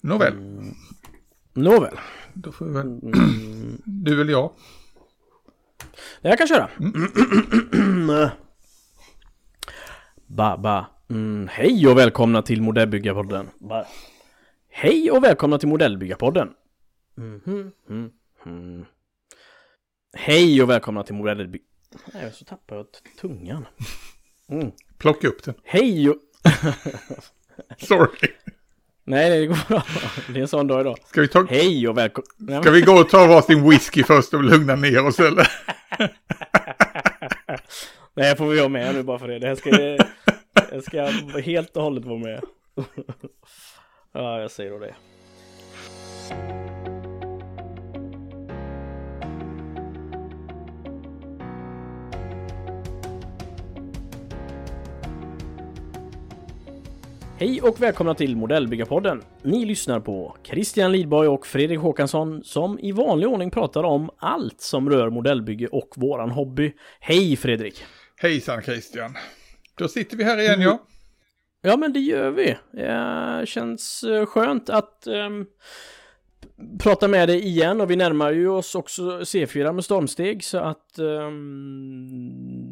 Nåväl, Nåväl. då får vi väl... Du eller jag? Jag kan köra. ba, ba. Mm, hej och välkomna till Modellbyggarpodden. Ba. Hej och välkomna till Modellbyggarpodden. Mhm, mhm, mhm. Hej och välkomna till Modellbygg... Nej, så tappar jag tungan. Mm. Plocka upp den. Hej och... Sorry. Nej, det går bra. Det är en sån dag idag. Ska vi, ta... Hej och välkomna... Ska vi gå och ta varsin whisky först och lugna ner oss eller? Nej, får vi vara med nu bara för det. Det här ska, jag ska helt och hållet vara med. Ja, jag säger då det. Hej och välkomna till Modellbyggarpodden. Ni lyssnar på Christian Lidborg och Fredrik Håkansson som i vanlig ordning pratar om allt som rör modellbygge och våran hobby. Hej Fredrik! Hejsan Christian. Då sitter vi här igen ja. Ja men det gör vi. Det känns eh, skönt att ehm, prata med dig igen och vi närmar ju oss också C4 med stormsteg så att ehm,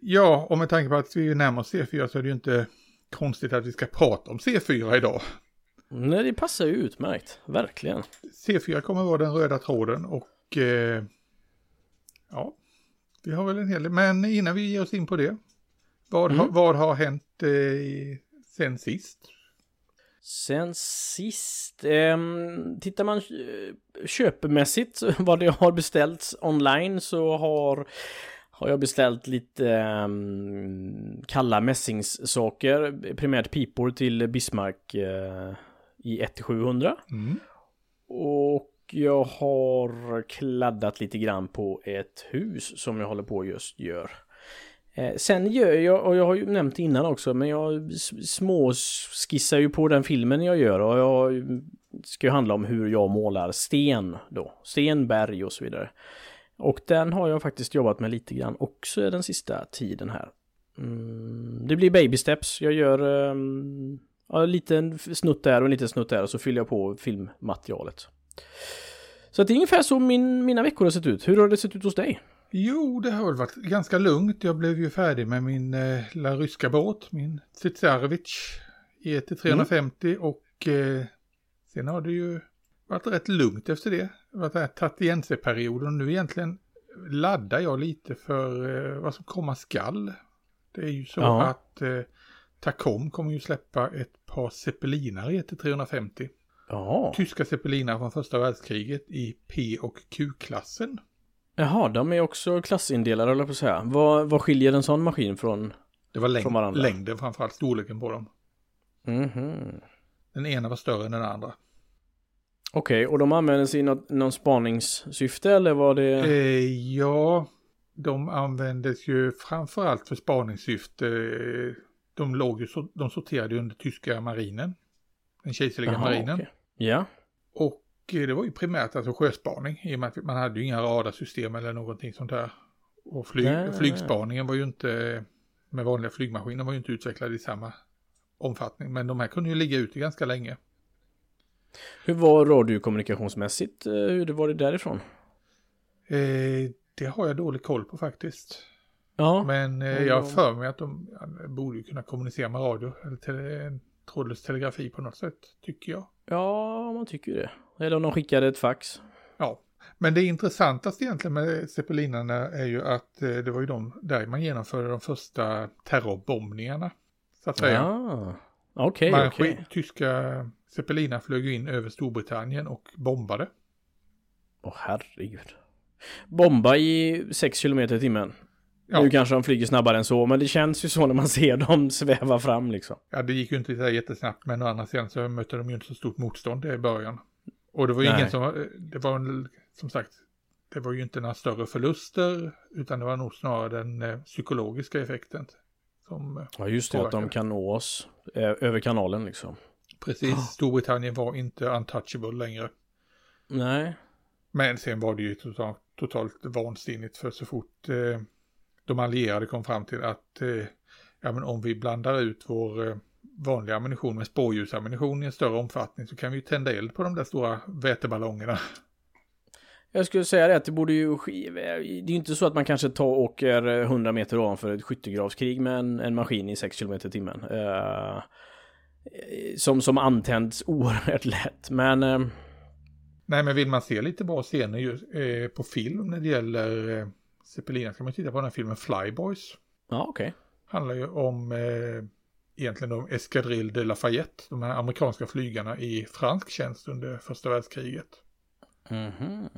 Ja, och med tanke på att vi närmar oss C4 så är det ju inte konstigt att vi ska prata om C4 idag. nej, det passar ju utmärkt. Verkligen. C4 kommer vara den röda tråden och eh, ja, vi har väl en hel del. Men innan vi ger oss in på det, vad, har, Mm. vad har hänt eh, sen sist? Sen sist, ehm, tittar man eh, köpemässigt vad det har beställts online så har har jag beställt lite ehm, kalla mässingssaker, primärt pipor till Bismarck eh, i 1-700. Mm. Och jag har kladdat lite grann på ett hus som jag håller på just gör. Eh, sen gör jag, och jag har ju nämnt det innan också, men jag s- små skissar ju på den filmen jag gör och jag ska ju handla om hur jag målar sten då. Sten, berg och så vidare. Och den har jag faktiskt jobbat med lite grann också den sista tiden här. Mm, det blir baby steps. Jag gör um, ja, en liten snutt där och en liten snutt där och så fyller jag på filmmaterialet. Så det är ungefär så min, mina veckor har sett ut. Hur har det sett ut hos dig? Jo, det har väl varit ganska lugnt. Jag blev ju färdig med min eh, lilla ryska båt, min Tsitsarevich ET350 och eh, sen har det ju varit rätt lugnt efter det. Det har varit den här Tatiense-perioden och nu egentligen laddar jag lite för eh, vad som komma skall. Det är ju så Ja. att eh, Tacom kommer ju släppa ett par zeppelinare ET350. Ja. Tyska zeppelinare från första världskriget i P och Q-klassen. Jaha, de är också klassindelade eller på att säga. Vad, vad skiljer en sån maskin från? Det var Från läng- varandra. längden framförallt, storleken på dem. Mhm. Den ena var större än den andra. Okej, och de användes i något, någon spaningssyfte eller var det? Eh, ja, de användes ju framförallt för spaningssyfte. De, låg ju, de sorterade under tyska marinen. Den kejserliga marinen. okej. Ja. Och eh, det var ju primärt alltså sjöspaning. I och med att man hade ju inga radarsystem eller någonting sånt där. Och flyg, Nej, nej, nej. flygspaningen var ju inte, med vanliga flygmaskiner var ju inte utvecklade i samma omfattning. Men de här kunde ju ligga ute ganska länge. Hur var radiokommunikationsmässigt? eh, Hur var det därifrån? Eh, det har jag dålig koll på faktiskt. Ja. Men eh, jag har för mig att de borde ju kunna kommunicera med radio eller tele, trådlös telegrafi på något sätt, tycker jag. Ja, man tycker det. Eller om de skickade ett fax. Ja, men det intressantaste egentligen med zeppelinarna är ju att eh, det var ju de där man genomförde de första terrorbombningarna. Så att säga. Ja. Okej, okej. skick- Tyska zeppeliner flög ju in över Storbritannien och bombade. Åh herregud. Bomba i 6 km i timmen. Ja. Nu kanske de flyger snabbare än så, men det känns ju så när man ser dem sväva fram liksom. Ja, det gick ju inte så jättesnabbt, men å andra sidan så mötte de ju inte så stort motstånd i början. Och det var ju Nej. ingen som, det var en, som sagt, det var ju inte några större förluster, utan det var nog snarare den eh, psykologiska effekten. Som, eh, Ja, just det, att de kan nå oss eh, över kanalen liksom. precis, Storbritannien var inte untouchable längre. Nej. Men sen var det ju totalt, totalt vansinnigt för så fort eh, de allierade kom fram till att eh, ja, men om vi blandar ut vår, eh, vanlig ammunition med spårljusammunition i en större omfattning så kan vi ju tända eld på de där stora väteballongerna. Jag skulle säga det att det borde ju ske. Det är ju inte så att man kanske tar och åker 100 meter ovanför ett skyttegravskrig med en, en maskin i 6 km i timmen. Uh, som, som antänds oerhört lätt. Men... Uh... Nej, men vill man se lite bra scener just, eh, på film när det gäller eh, Zeppelina kan man titta på den här filmen Flyboys. Ja, okej. Okay. Handlar ju om eh, egentligen om Escadrille de Lafayette, de här amerikanska flygarna i fransk tjänst under första världskriget. Mm.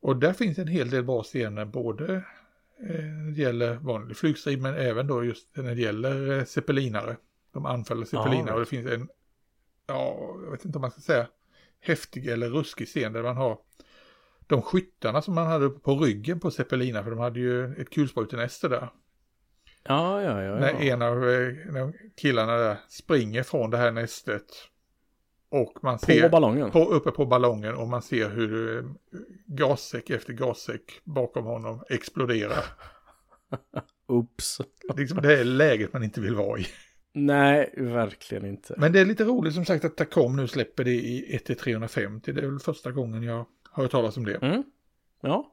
Och där finns en hel del bra scener, både eh, när det gäller vanlig flygstrid, men även då just när det gäller eh, zeppelinare. De anfaller zeppelinare och det finns en, ja, jag vet inte om man ska säga häftig eller ruskig scen där man har de skyttarna som man hade på ryggen på Zeppelina, för de hade ju ett kulsprutenäste där. Ja, ja, ja. När en av eh, killarna där springer från det här nästet. Och man ser... På ballongen? På, uppe på ballongen och man ser hur eh, gassäck efter gassäck bakom honom exploderar. Oops. liksom, det är läget man inte vill vara i. Nej, verkligen inte. Men det är lite roligt som sagt att Tacom nu släpper det i 1-350. Det är väl första gången jag har hört talas om det. Mm. Ja.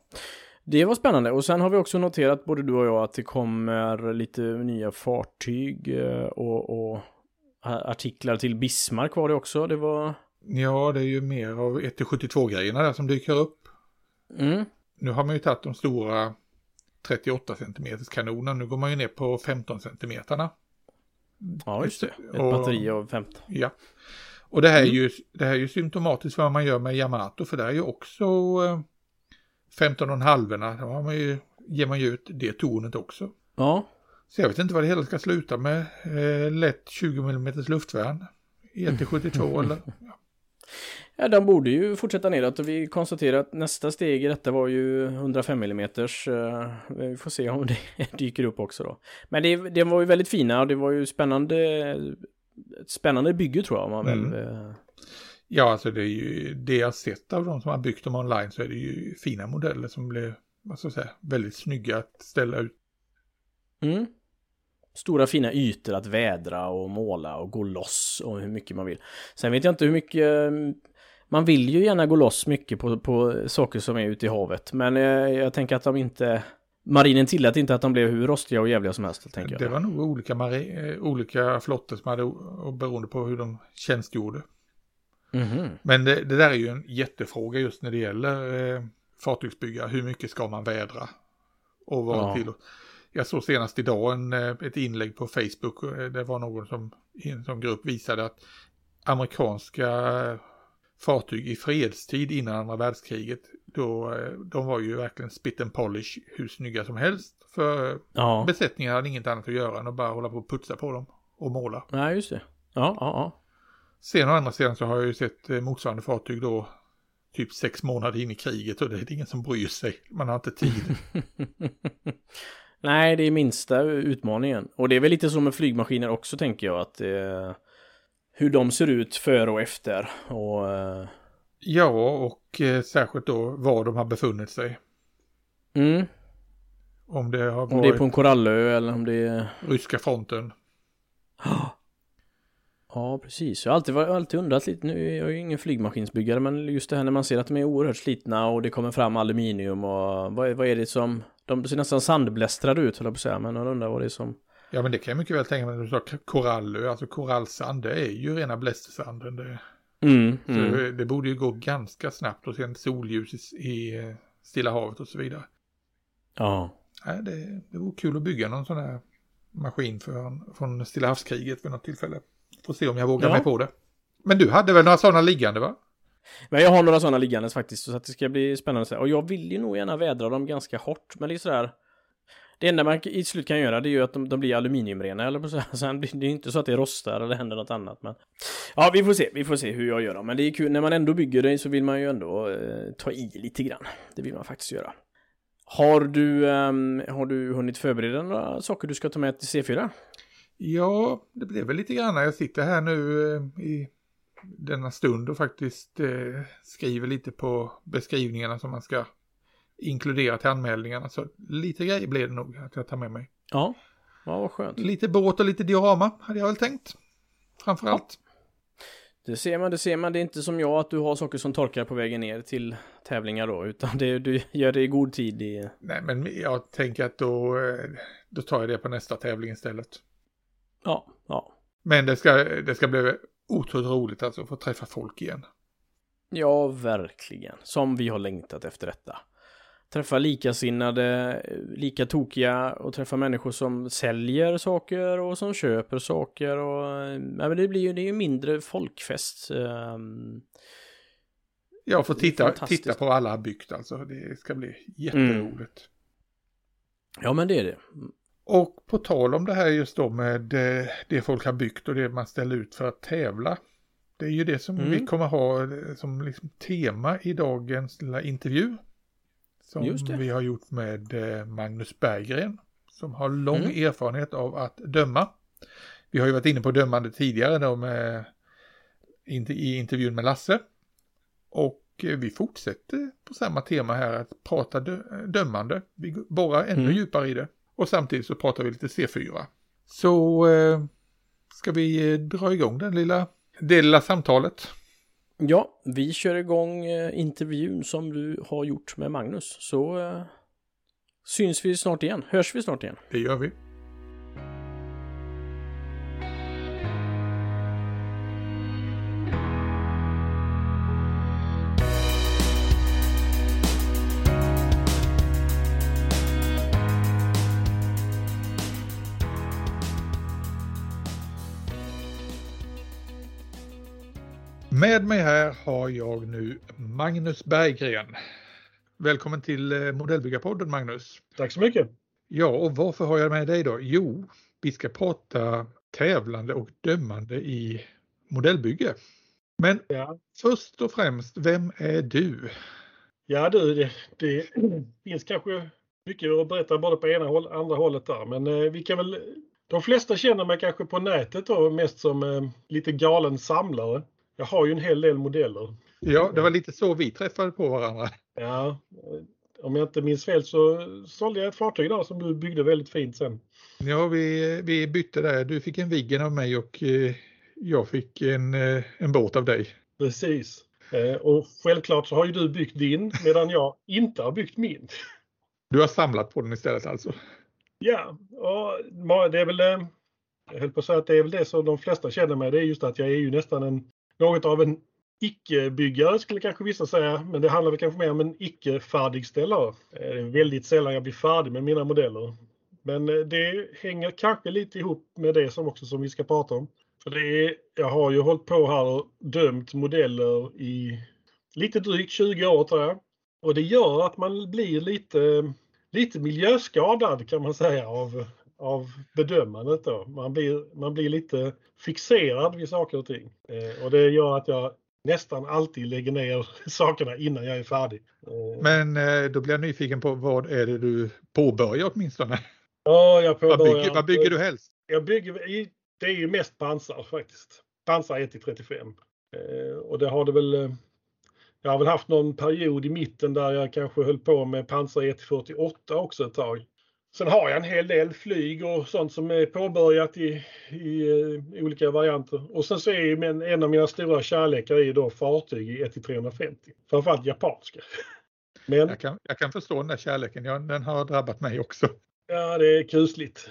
Det var spännande och sen har vi också noterat både du och jag att det kommer lite nya fartyg eh, och, och artiklar till Bismarck var det också. Det var... Ja, det är ju mer av 1-72 grejerna där som dyker upp. Mm. Nu har man ju tagit de stora 38 cm kanonerna. Nu går man ju ner på 15 cm. Ja, just det. Ett och, batteri av 15. Ja. Och det här, är mm. ju, det här är ju symptomatiskt för vad man gör med Yamato, för det är ju också 15,5 eh, då har man ju, ger man ju ut det tornet också. Ja. Så jag vet inte vad det hela ska sluta med. Eh, lätt 20 mm luftvärn. ET72 eller... Ja. ja, de borde ju fortsätta neråt och vi konstaterar att nästa steg i detta var ju 105 mm. Eh, vi får se om det dyker upp också då. Men det, det var ju väldigt fina och det var ju spännande ett spännande bygge tror jag. Man väl, mm. Eh, ja, alltså det är ju det jag sett av de som har byggt dem online så är det ju fina modeller som blir, vad ska jag säga, väldigt snygga att ställa ut. Mm. Stora fina ytor att vädra och måla och gå loss och hur mycket man vill. Sen vet jag inte hur mycket man vill ju gärna gå loss mycket på, på saker som är ute i havet. Men jag, jag tänker att de inte Marinen tillät inte att de blev hur rostiga och jävliga som helst. Tänker det jag. var nog olika, mari- eh, olika flottor som hade, beroende på hur de tjänstgjorde. Mm -hmm. Men det, det, där är ju en jättefråga just när det gäller eh, fartygsbyggare. Hur mycket ska man vädra? Och vad ja. till? Jag såg senast idag en, eh, ett inlägg på Facebook. Eh, det var någon som i en sån grupp visade att amerikanska fartyg i fredstid innan andra världskriget då, eh, de var ju verkligen spit and polish hur snygga som helst. För ja. besättningen hade inget annat att göra än att bara hålla på och putsa på dem och måla. Nej, ja, just det. Ja, ja, ja. Sen å andra sidan så har jag ju sett motsvarande fartyg då typ sex månader in i kriget och det är ingen som bryr sig. Man har inte tid. Nej, det är minsta utmaningen. Och det är väl lite som med flygmaskiner också tänker jag att eh, hur de ser ut före och efter. Och eh, Ja, och eh, särskilt då var de har befunnit sig. Mm. Om det har varit... Om det är på en korallö eller om det är... Ryska fronten. Ja, precis. Jag har alltid, alltid undrat lite, nu är jag ju ingen flygmaskinsbyggare, men just det här när man ser att de är oerhört slitna och det kommer fram aluminium och vad, vad är det som... De ser nästan sandblästrade ut, höll jag på att säga, men jag undrar vad det är som... Ja, men det kan jag mycket väl tänka mig när du sa korallö, alltså korallsand, det är ju rena blästersanden. Det... Mm, mm. det borde ju gå ganska snabbt och sen solljus i Stilla havet och så vidare. Ja. Nej, det, det vore kul att bygga någon sån här maskin för, från Stilla havskriget vid något tillfälle. Får se om jag vågar ja. mig på det. Men du hade väl några sådana liggande va? Men jag har några sådana liggande faktiskt så att det ska bli spännande. Och jag vill ju nog gärna vädra dem ganska hårt. Men det är sådär. Det enda man i slut kan göra det är ju att de, de blir aluminiumrena eller så. Sen, det är inte så att det rostar eller händer något annat. Men ja, vi får se. Vi får se hur jag gör dem. Men det är kul när man ändå bygger det så vill man ju ändå eh, ta i lite grann. Det vill man faktiskt göra. Har du, um, har du hunnit förbereda några saker du ska ta med till C4? Ja, det blev väl lite grann. Jag sitter här nu eh, i denna stund och faktiskt eh, skriver lite på beskrivningarna som man ska inkludera till anmälningarna. Så lite grejer blev det nog att jag tar med mig. Ja, ja vad skönt. Lite båt och lite diorama hade jag väl tänkt. framförallt. Det ser man, det ser man. Det är inte som jag att du har saker som torkar på vägen ner till tävlingar då, utan det, du gör det i god tid. I... Nej, men jag tänker att då, eh, då tar jag det på nästa tävling istället. Ja, ja. Men det ska, det ska bli otroligt roligt alltså att få träffa folk igen. Ja, verkligen. Som vi har längtat efter detta. Träffa likasinnade, lika tokiga och träffa människor som säljer saker och som köper saker och ja, men det blir ju, det är ju mindre folkfest. Um, ja, få titta, titta på alla byggt alltså. Det ska bli jätteroligt. Mm. Ja, men det är det. Och på tal om det här just då med eh, det folk har byggt och det man ställer ut för att tävla. Det är ju det som mm. vi kommer ha eh, som liksom tema i dagens lilla intervju. Som vi har gjort med eh, Magnus Berggren. Som har lång mm. erfarenhet av att döma. Vi har ju varit inne på dömande tidigare då med, i intervjun med Lasse. Och vi fortsätter på samma tema här att prata dömande. Vi borrar ännu mm. djupare i det. Och samtidigt så pratar vi lite C4. Så eh, ska vi dra igång den lilla, det lilla samtalet. Ja, vi kör igång eh, intervjun som du har gjort med Magnus. Så eh, syns vi snart igen. Hörs vi snart igen. Det gör vi. Med mig här har jag nu Magnus Berggren. Välkommen till eh, Modellbyggarpodden Magnus. Tack så mycket. Ja, och varför har jag med dig då? Jo, vi ska prata tävlande och dömande i modellbygge. Men ja. först och främst, vem är du? Ja du, det, det finns kanske mycket att berätta både på ena och andra hållet där, men eh, vi kan väl de flesta känner mig kanske på nätet då mest som eh, lite galen samlare. Jag har ju en hel del modeller. Ja, det var lite så vi träffade på varandra. Ja, om jag inte minns fel så sålde jag ett fartyg där som du byggde väldigt fint sen. Ja, vi, vi bytte där. Du fick en Viggen av mig och eh, jag fick en, eh, en båt av dig. Precis. Eh, och självklart så har ju du byggt din medan jag inte har byggt min. Du har samlat på den istället alltså? Ja, och det är väl jag höll på att säga att det är väl det som de flesta känner mig. Det är just att jag är ju nästan en något av en icke-byggare skulle kanske vissa säga, men det handlar väl kanske mer om en icke-färdigställare. Det är väldigt sällan jag blir färdig med mina modeller. Men eh, det hänger kanske lite ihop med det som också som vi ska prata om. För det är, jag har ju hållit på här och dömt modeller i lite drygt 20 år tror jag. Och det gör att man blir lite, lite miljöskadad kan man säga av, av bedömandet då. Man blir, man blir lite fixerad vid saker och ting. Eh, och det gör att jag nästan alltid lägger ner sakerna innan jag är färdig. Eh. Men eh, då blir jag nyfiken på vad är det du påbörjar åtminstone? Ja, jag påbörjar. Vad bygger, vad bygger du helst? Jag bygger, det är ju mest pansar faktiskt. Pansar 1 35. Och det har det väl jag har väl haft någon period i mitten där jag kanske höll på med pansar 1 48 också ett tag. Sen har jag en hel del flyg och sånt som är påbörjat i, i, i eh, olika varianter. Och sen så är ju en, av mina stora kärlekar är då fartyg i 1-350. Framförallt japanska. Men, jag, kan, jag kan förstå den där kärleken, ja, den har drabbat mig också. Ja, det är kusligt.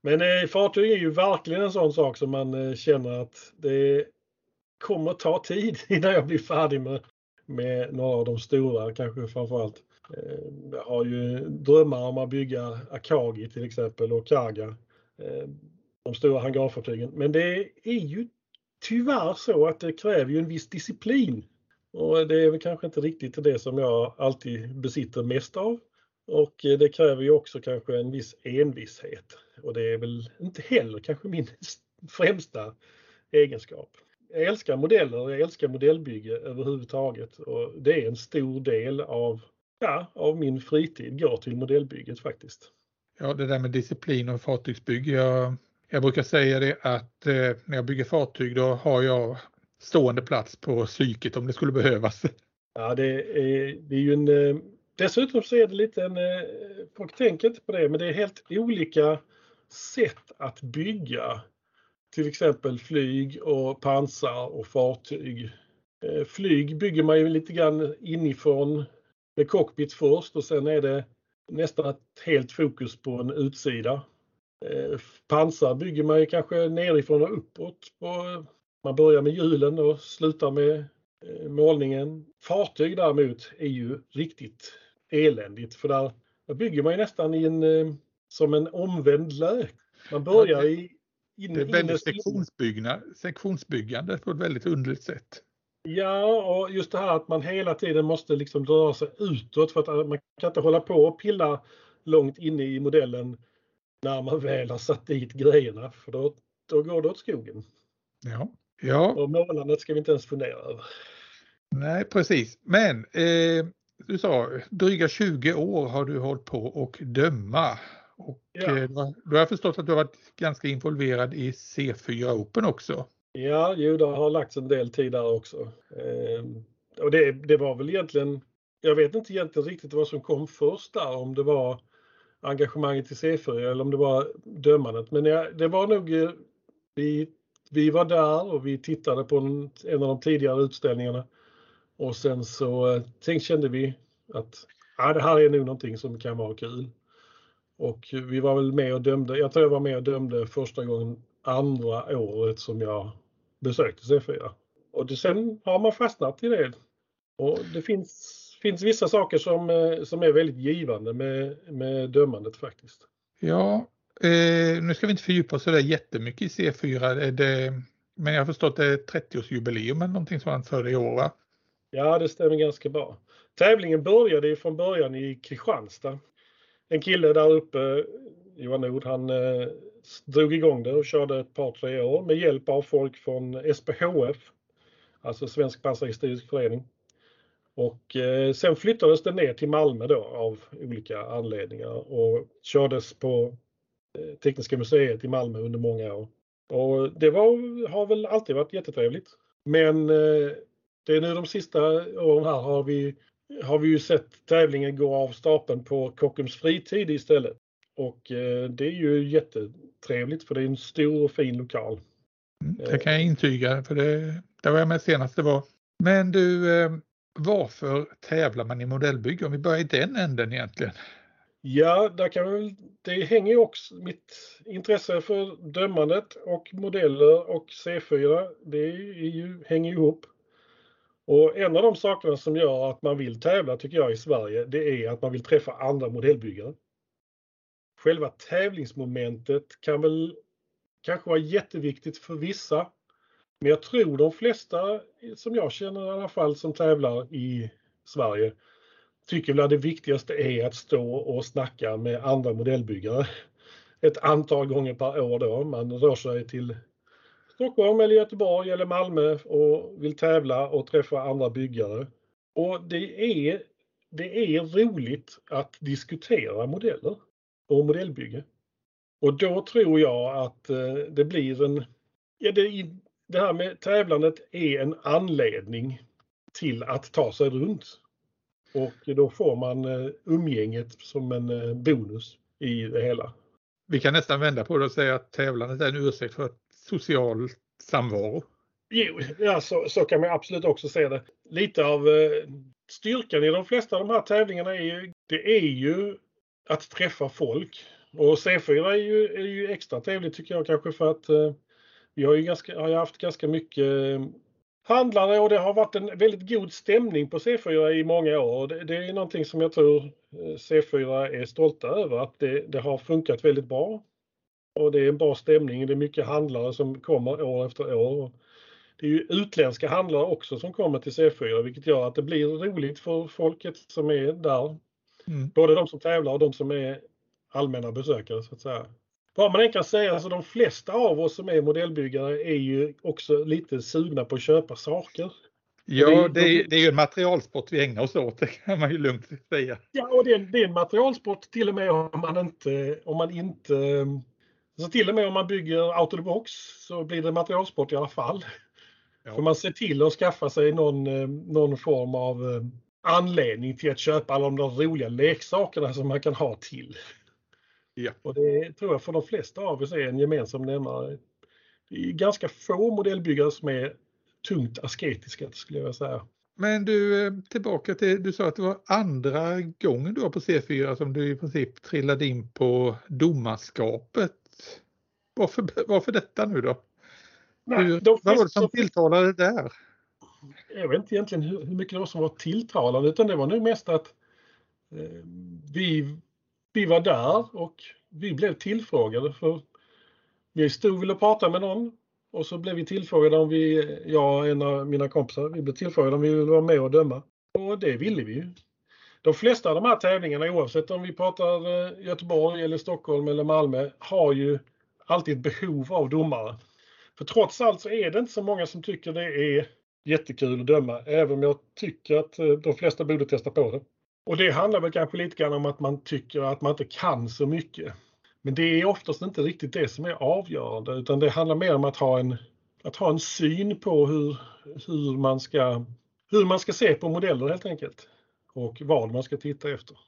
Men eh, fartyg är ju verkligen en sån sak som man eh, känner att det kommer ta tid innan jag blir färdig med, med några av de stora, kanske framförallt. Jag eh, har ju drömmar om att bygga Akagi till exempel och Kaga. Eh, de stora hangarfartygen. Men det är ju tyvärr så att det kräver ju en viss disciplin. Och det är väl kanske inte riktigt det som jag alltid besitter mest av. Och det kräver ju också kanske en viss envishet. Och det är väl inte heller kanske min främsta egenskap. Jag älskar modeller, jag älskar modellbygge överhuvudtaget och det är en stor del av ja, av min fritid går till modellbygget faktiskt. Ja, det där med disciplin och fartygsbygge. Jag, jag brukar säga det att eh, när jag bygger fartyg då har jag stående plats på psyket om det skulle behövas. Ja, det är, det är ju en... Eh, dessutom så är det lite en... Eh, folk tänker inte på det, men det är helt olika sätt att bygga till exempel flyg och pansar och fartyg. Eh, flyg bygger man ju lite grann inifrån med cockpit först och sen är det nästan ett helt fokus på en utsida. Eh, pansar bygger man ju kanske nerifrån och uppåt. På, man börjar med hjulen och slutar med eh, målningen. Fartyg däremot är ju riktigt eländigt för där, där bygger man ju nästan i en, eh, som en omvänd lök. Man börjar i in, det är väldigt sektionsbyggande på ett väldigt underligt sätt. Ja, och just det här att man hela tiden måste liksom röra sig utåt för att man kan inte hålla på och pilla långt inne i modellen när man väl har satt dit grejerna för då, då går det åt skogen. Ja. ja. Och målandet ska vi inte ens fundera över. Nej, precis. Men eh, du sa dryga 20 år har du hållit på och döma. Och ja. eh, då har jag förstått att du har varit ganska involverad i C4 Open också. Ja, jo, det har lagts en del tid där också. Eh, och det, det var väl egentligen, jag vet inte egentligen riktigt vad som kom först där, om det var engagemanget i C4 eller om det var dömandet. Men ja, det var nog, eh, vi, vi var där och vi tittade på en, en av de tidigare utställningarna. Och sen så eh, tänk, kände vi att ja, det här är nog någonting som kan vara kul. Och vi var väl med och dömde, jag tror jag var med och dömde första gången andra året som jag besökte C4. Och det, sen har man fastnat i det. Och det finns, finns vissa saker som, eh, som är väldigt givande med, med dömandet faktiskt. Ja, eh, nu ska vi inte fördjupa oss så där jättemycket i C4. Det, men jag har förstått att det är 30-årsjubileum eller någonting sådant för i år va? Ja, det stämmer ganska bra. Tävlingen började ju från början i Kristianstad. En kille där uppe, Johan Nord, han eh, drog igång det och körde ett par, tre år med hjälp av folk från SPHF, alltså Svensk pansarhistorisk förening. Och eh, sen flyttades det ner till Malmö då av olika anledningar och kördes på eh, Tekniska museet i Malmö under många år. Och det var, har väl alltid varit jättetrevligt. Men eh, det är nu de sista åren här har vi, har vi ju sett tävlingen gå av stapeln på Kockums fritid istället. Och eh, det är ju jättetrevligt för det är en stor och fin lokal. Mm, det kan jag intyga för det, det var jag med senast det var. Men du, eh, varför tävlar man i modellbygge? Om vi börjar i den änden egentligen. Ja, där kan väl, det hänger ju också, mitt intresse för dömandet och modeller och C4, det ju, hänger ihop. Och en av de sakerna som gör att man vill tävla tycker jag i Sverige, det är att man vill träffa andra modellbyggare själva tävlingsmomentet kan väl kanske vara jätteviktigt för vissa. Men jag tror de flesta som jag känner i alla fall som tävlar i Sverige tycker väl att det viktigaste är att stå och snacka med andra modellbyggare ett antal gånger per år då. Man rör sig till Stockholm eller Göteborg eller Malmö och vill tävla och träffa andra byggare. Och det är, det är roligt att diskutera modeller och modellbygge. Och då tror jag att eh, det blir en... Ja, det, det här med tävlandet är en anledning till att ta sig runt. Och då får man eh, umgänget som en eh, bonus i det hela. Vi kan nästan vända på det och säga att tävlandet är en ursäkt för social samvaro. Jo, ja, så, så kan man absolut också se det. Lite av styrkan i de flesta av de här tävlingarna är ju, det är ju att träffa folk. Och C4 är ju, är ju extra trevligt tycker jag kanske för att eh, vi har ju ganska, har haft ganska mycket eh, handlare och det har varit en väldigt god stämning på C4 i många år. Det, det är någonting som jag tror eh, C4 är stolta över att det, det, har funkat väldigt bra. Och det är en bra stämning. Det är mycket handlare som kommer år efter år. Det är ju utländska handlare också som kommer till C4 vilket gör att det blir roligt för folket som är där Mm. Både de som tävlar och de som är allmänna besökare så att säga. Vad man än kan säga, så de flesta av oss som är modellbyggare är ju också lite sugna på att köpa saker. Ja, det är, det är ju en materialsport vi ägnar oss åt, det kan man ju lugnt säga. Ja, och det är, det är en materialsport till och med om man inte, om man inte så till och med om man bygger out of the box så blir det materialsport i alla fall. Ja. För man ser till att skaffa sig någon, eh, någon form av eh, anledning till att köpa alla de där roliga leksakerna som man kan ha till. Ja. Och det tror jag för de flesta av oss är en gemensam nämnare. det är ganska få modellbyggare som är tungt asketiska skulle jag säga. Men du, eh, tillbaka till, du sa att det var andra gången du var på C4 som du i princip trillade in på domarskapet. Varför, varför detta nu då? Nej, hur, vad var det som tilltalade där? Jag vet inte egentligen hur, hur mycket det var som var tilltalande utan det var nog mest att eh, vi, vi var där och vi blev tillfrågade för vi stod och ville prata med någon och så blev vi tillfrågade om vi, jag och en av mina kompisar, vi blev tillfrågade om vi ville vara med och döma. Och det ville vi ju. De flesta av de här tävlingarna, oavsett om vi pratar eh, Göteborg eller Stockholm eller Malmö, har ju alltid ett behov av domare. För trots allt så är det inte så många som tycker det är jättekul att döma, även om jag tycker att eh, de flesta borde testa på det. Och det handlar väl kanske lite grann om att man tycker att man inte kan så mycket. Men det är oftast inte riktigt det som är avgörande utan det handlar mer om att ha en, att ha en syn på hur, hur, man ska, hur man ska se på modeller helt enkelt. Och vad man ska titta efter.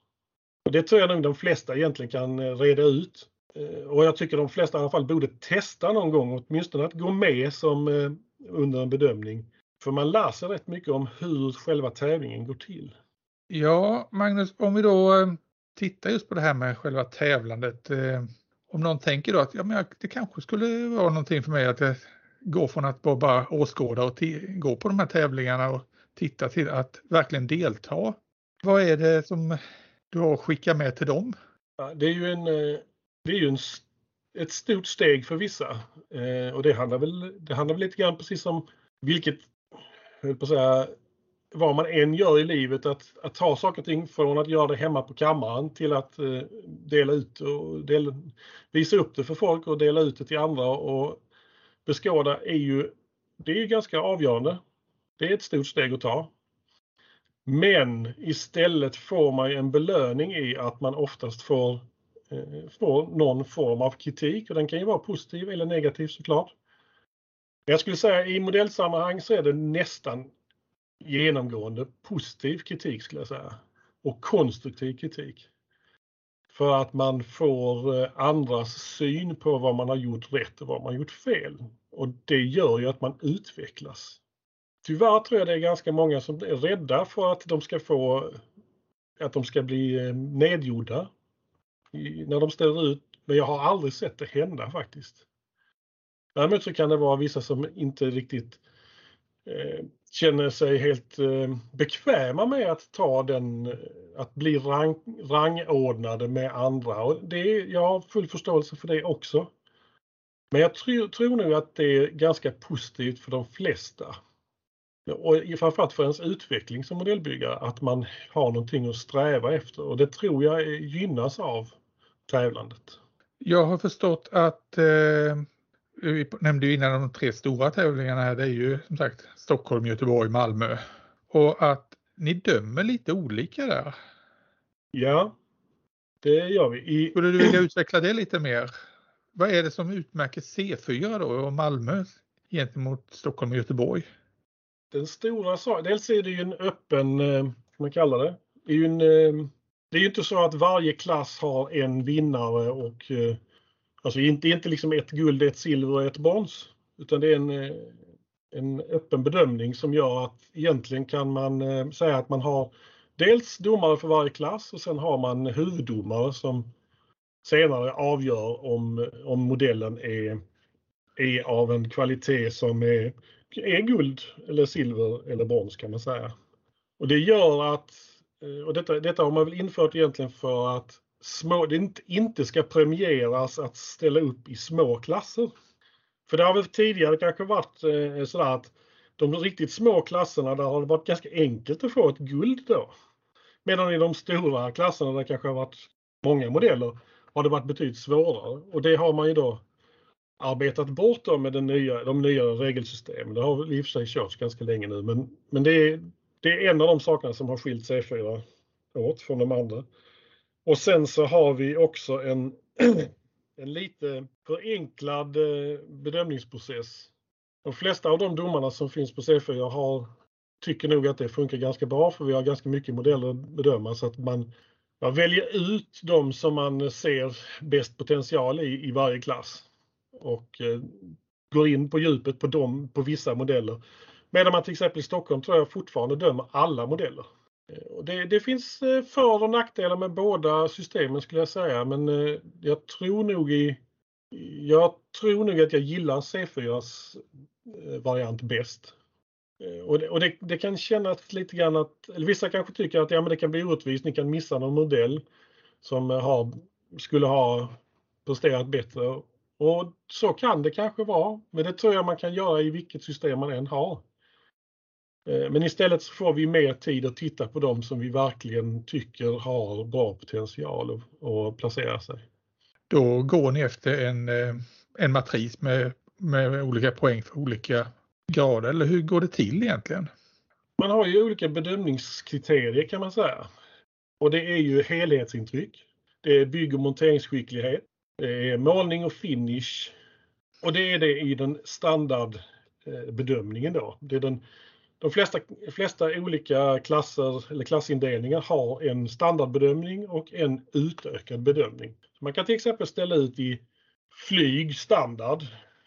Och det tror jag nog de flesta egentligen kan eh, reda ut. Eh, och jag tycker de flesta i alla fall borde testa någon gång, åtminstone att gå med som under en bedömning. För man lär sig rätt mycket om hur själva tävlingen går till. Ja, Magnus, om vi då titta just på det här med själva tävlandet. Eh, om någon tänker då att ja, men det kanske skulle vara någonting för mig att går från att bara åskåda och gå på de här tävlingarna och titta till att verkligen delta. Vad är det som du har skickat med till dem? Ja, det är ju, en, eh, det är ju en, ett stort steg för vissa eh, och det handlar, väl, det handlar väl lite grann precis som vilket, jag på att säga, vad man än gör i livet, att, att ta saker och ting från att göra det hemma på kammaren till att eh, dela ut och del, visa upp det för folk och dela ut det till andra och beskåda är ju, det är ju ganska avgörande. Det är ett stort steg att ta. Men istället får man en belöning i att man oftast får, eh, får någon form av kritik och den kan ju vara positiv eller negativ såklart. Jag skulle säga i modellsammanhang så är det nästan genomgående positiv kritik skulle jag säga. Och konstruktiv kritik. För att man får eh, andras syn på vad man har gjort rätt och vad man har gjort fel. Och det gör ju att man utvecklas. Tyvärr tror jag det är ganska många som är rädda för att de ska få att de ska bli eh, nedgjorda när de ställer ut. Men jag har aldrig sett det hända faktiskt. Däremot så kan det vara vissa som inte riktigt eh, känner sig helt eh, bekväma med att ta den, eh, att bli rang, rangordnade med andra. Och det, jag har full förståelse för det också. Men jag tror, tror nog att det är ganska positivt för de flesta. Och framförallt för ens utveckling som modellbyggare att man har någonting att sträva efter och det tror jag gynnas av tävlandet. Jag har förstått att eh vi nämnde ju innan de tre stora tävlingarna här, det är ju som sagt Stockholm, Göteborg, Malmö. Och att ni dömer lite olika där. Ja, det gör vi. I... Skulle du vilja utveckla det lite mer? Vad är det som utmärker C4 då och Malmö gentemot Stockholm och Göteborg? Den stora saken, dels är det ju en öppen, eh, man kallar det. Det är ju en, eh, det är inte så att varje klass har en vinnare och eh, Alltså inte, inte liksom ett guld, ett silver och ett brons. Utan det är en, eh, en öppen bedömning som gör att egentligen kan man eh, säga att man har dels domare för varje klass och sen har man huvuddomare som senare avgör om, om modellen är, är av en kvalitet som är, är guld eller silver eller brons kan man säga. Och det gör att, eh, och detta, detta har man väl infört egentligen för att små, det inte, ska premieras att ställa upp i små klasser. För det har väl tidigare kanske varit eh, sådär att de riktigt små klasserna där har det varit ganska enkelt att få ett guld då. Medan i de stora klasserna där det kanske har varit många modeller har det varit betydligt svårare och det har man ju då arbetat bort då med den nya, de nya regelsystemen. Det har väl i och för sig körts ganska länge nu men, men det, är, det är en av de sakerna som har skilt C4 åt från de andra. Och sen så har vi också en, en lite förenklad eh, bedömningsprocess. De flesta av de domarna som finns på C4 har, tycker nog att det funkar ganska bra för vi har ganska mycket modeller att bedöma så att man, man väljer ut de som man ser bäst potential i i varje klass. Och eh, går in på djupet på dem på vissa modeller. Medan man till exempel i Stockholm tror jag fortfarande dömer alla modeller. Eh, och det, det, finns eh, för och nackdelar med båda systemen skulle jag säga men eh, jag tror nog i jag tror nog att jag gillar C4s variant bäst. Och, det, och det, det, kan kännas lite grann att, eller vissa kanske tycker att ja, men det kan bli orättvist, ni kan missa någon modell som har, skulle ha presterat bättre. Och så kan det kanske vara, men det tror jag man kan göra i vilket system man än har. Eh, men istället så får vi mer tid att titta på dem som vi verkligen tycker har bra potential att placera sig. Då går ni efter en, eh, en matris med, med olika poäng för olika grader, eller hur går det till egentligen? Man har ju olika bedömningskriterier kan man säga. Och det är ju helhetsintryck. Det är bygg och monteringsskicklighet. Det är målning och finish. Och det är det i den standardbedömningen då. Det är den, de flesta, flesta olika klasser eller klassindelningar har en standardbedömning och en utökad bedömning. Man kan till exempel ställa ut i flyg standard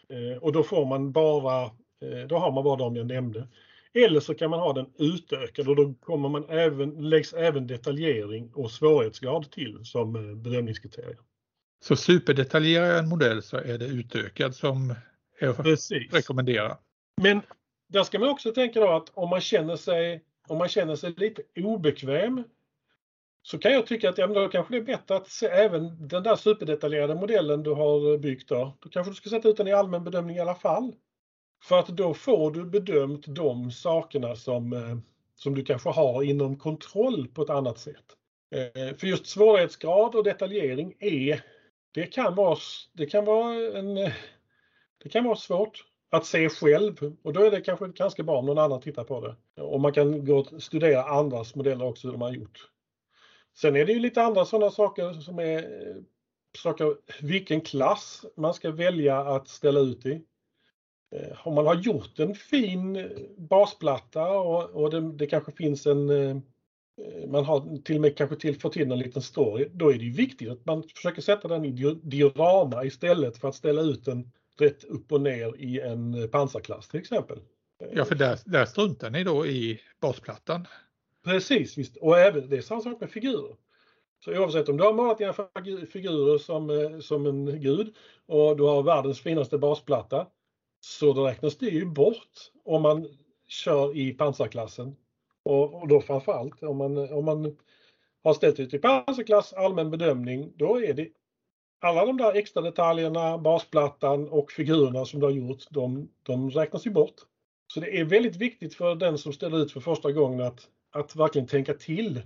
eh, och då får man bara, eh, då har man bara de jag nämnde. Eller så kan man ha den utökad och då kommer man även, läggs även detaljering och svårighetsgrad till som eh, bedömningskriterier. Så superdetaljerar jag en modell så är det utökad som är att rekommendera. Men där ska man också tänka då att om man känner sig, om man känner sig lite obekväm så kan jag tycka att ja, då kanske det är bättre att se även den där superdetaljerade modellen du har byggt då. Då kanske du ska sätta ut den i allmän bedömning i alla fall. För att då får du bedömt de sakerna som, eh, som du kanske har inom kontroll på ett annat sätt. Eh, för just svårighetsgrad och detaljering är, det kan vara, det kan vara, en, eh, det kan vara svårt att se själv och då är det kanske ganska bra om någon annan tittar på det. Och man kan gå och studera andras modeller också hur de har gjort. Sen är det ju lite andra sådana saker som är eh, saker, vilken klass man ska välja att ställa ut i. Eh, om man har gjort en fin eh, basplatta och, och det, det, kanske finns en man har till och med kanske till, fått till en liten story, då är det ju viktigt att man försöker sätta den i diorama istället för att ställa ut den rätt upp och ner i en pansarklass till exempel. Ja, för där, där struntar ni då i basplattan. Precis, visst. och även, det är samma sak med figurer. Så oavsett om du har målat dina figurer som, eh, som en gud och du har världens finaste basplatta så då räknas det ju bort om man kör i pansarklassen. Och, och då framförallt om man, om man har ställt ut i pansarklass, allmän bedömning, då är det alla de där extra detaljerna, basplattan och figurerna som du har gjort, de, de räknas ju bort. Så det är väldigt viktigt för den som ställer ut för första gången att, att verkligen tänka till.